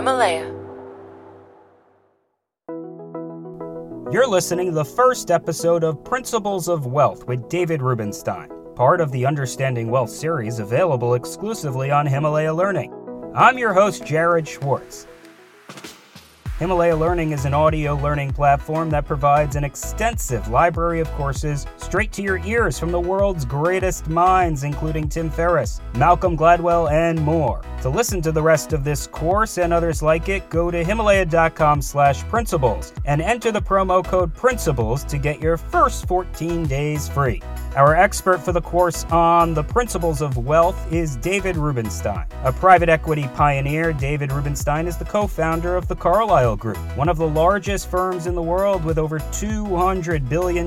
Himalaya. You're listening to the first episode of Principles of Wealth with David Rubenstein, part of the Understanding Wealth series available exclusively on Himalaya Learning. I'm your host, Jared Schwartz. Himalaya Learning is an audio learning platform that provides an extensive library of courses straight to your ears from the world's greatest minds, including Tim Ferriss, Malcolm Gladwell, and more. To listen to the rest of this course and others like it, go to Himalaya.com slash principles and enter the promo code principles to get your first 14 days free. Our expert for the course on the principles of wealth is David Rubenstein. A private equity pioneer, David Rubenstein is the co founder of the Group, one of the largest firms in the world with over $200 billion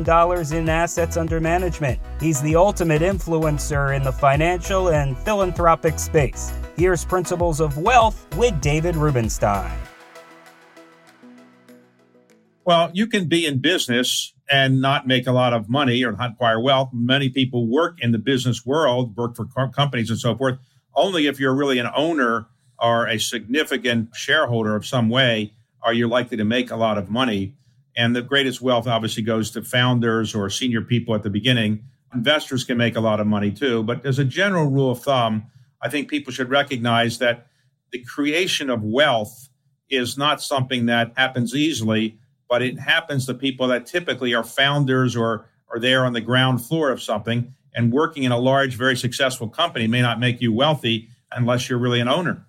in assets under management. He's the ultimate influencer in the financial and philanthropic space. Here's Principles of Wealth with David Rubenstein. Well, you can be in business and not make a lot of money or not acquire wealth. Many people work in the business world, work for companies and so forth, only if you're really an owner or a significant shareholder of some way are you likely to make a lot of money. And the greatest wealth obviously goes to founders or senior people at the beginning. Investors can make a lot of money too. But as a general rule of thumb, I think people should recognize that the creation of wealth is not something that happens easily but it happens to people that typically are founders or are there on the ground floor of something. And working in a large, very successful company may not make you wealthy unless you're really an owner.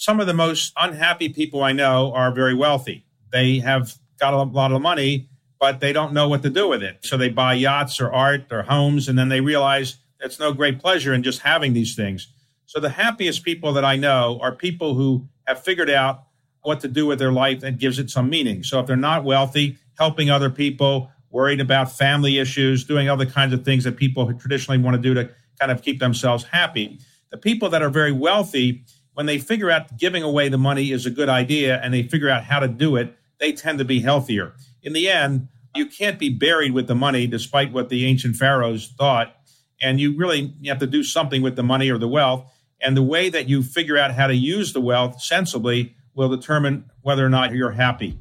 Some of the most unhappy people I know are very wealthy. They have got a lot of money, but they don't know what to do with it. So they buy yachts or art or homes, and then they realize it's no great pleasure in just having these things. So the happiest people that I know are people who have figured out what to do with their life and gives it some meaning. So if they're not wealthy, helping other people, worried about family issues, doing other kinds of things that people traditionally want to do to kind of keep themselves happy. The people that are very wealthy, when they figure out giving away the money is a good idea and they figure out how to do it, they tend to be healthier. In the end, you can't be buried with the money, despite what the ancient pharaohs thought. And you really you have to do something with the money or the wealth. And the way that you figure out how to use the wealth sensibly will determine whether or not you're happy.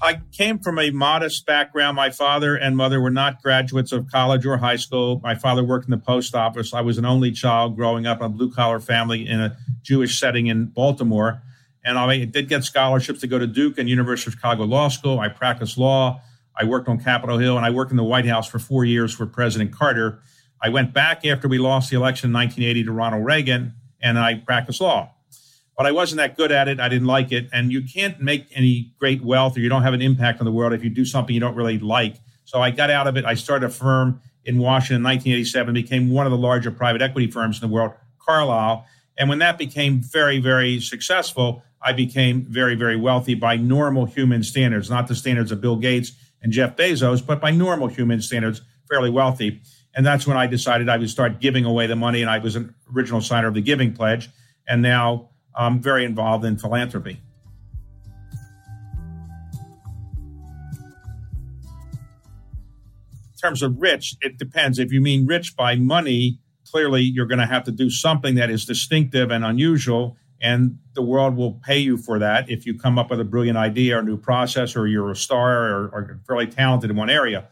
I came from a modest background. My father and mother were not graduates of college or high school. My father worked in the post office. I was an only child growing up in a blue collar family in a Jewish setting in Baltimore. And I did get scholarships to go to Duke and University of Chicago Law School. I practiced law. I worked on Capitol Hill and I worked in the White House for four years for President Carter. I went back after we lost the election in 1980 to Ronald Reagan and I practiced law. But I wasn't that good at it. I didn't like it. And you can't make any great wealth or you don't have an impact on the world if you do something you don't really like. So I got out of it. I started a firm in Washington in 1987, became one of the larger private equity firms in the world, Carlyle. And when that became very, very successful, I became very, very wealthy by normal human standards, not the standards of Bill Gates and Jeff Bezos, but by normal human standards, fairly wealthy. And that's when I decided I would start giving away the money. And I was an original signer of the Giving Pledge. And now I'm very involved in philanthropy. In terms of rich, it depends. If you mean rich by money, clearly you're going to have to do something that is distinctive and unusual. And the world will pay you for that if you come up with a brilliant idea or a new process or you're a star or, or fairly talented in one area.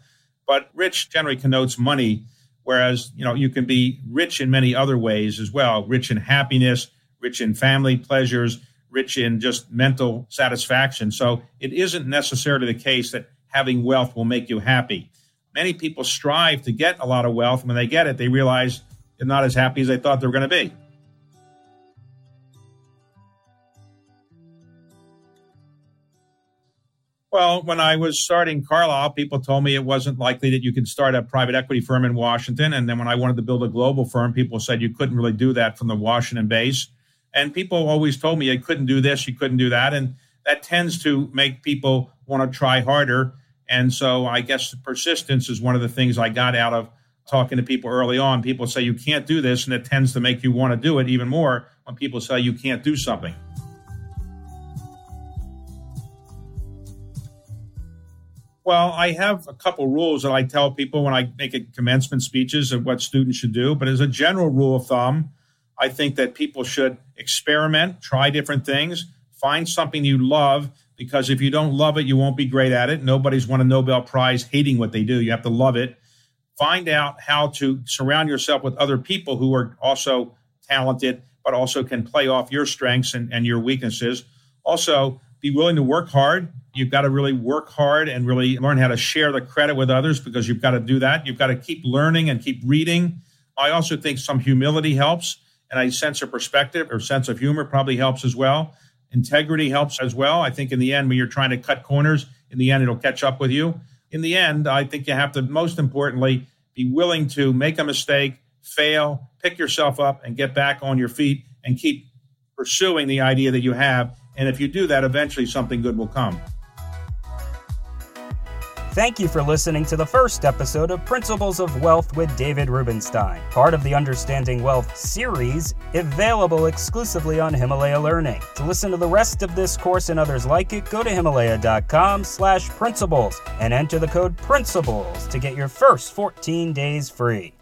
But rich generally connotes money, whereas you know you can be rich in many other ways as well. Rich in happiness, rich in family pleasures, rich in just mental satisfaction. So it isn't necessarily the case that having wealth will make you happy. Many people strive to get a lot of wealth. And when they get it, they realize they're not as happy as they thought they were going to be. Well, when I was starting Carlyle, people told me it wasn't likely that you could start a private equity firm in Washington. And then when I wanted to build a global firm, people said you couldn't really do that from the Washington base. And people always told me I couldn't do this, you couldn't do that. And that tends to make people want to try harder. And so I guess persistence is one of the things I got out of talking to people early on. People say you can't do this, and it tends to make you want to do it even more when people say you can't do something. Well, I have a couple rules that I tell people when I make commencement speeches of what students should do. But as a general rule of thumb, I think that people should experiment, try different things, find something you love, because if you don't love it, you won't be great at it. Nobody's won a Nobel Prize hating what they do. You have to love it. Find out how to surround yourself with other people who are also talented, but also can play off your strengths and, and your weaknesses. Also, be willing to work hard. You've got to really work hard and really learn how to share the credit with others because you've got to do that. You've got to keep learning and keep reading. I also think some humility helps and a sense of perspective or sense of humor probably helps as well. Integrity helps as well. I think in the end, when you're trying to cut corners, in the end, it'll catch up with you. In the end, I think you have to, most importantly, be willing to make a mistake, fail, pick yourself up, and get back on your feet and keep pursuing the idea that you have. And if you do that, eventually something good will come. Thank you for listening to the first episode of Principles of Wealth with David Rubenstein, part of the Understanding Wealth series, available exclusively on Himalaya Learning. To listen to the rest of this course and others like it, go to himalaya.com slash principles and enter the code principles to get your first 14 days free.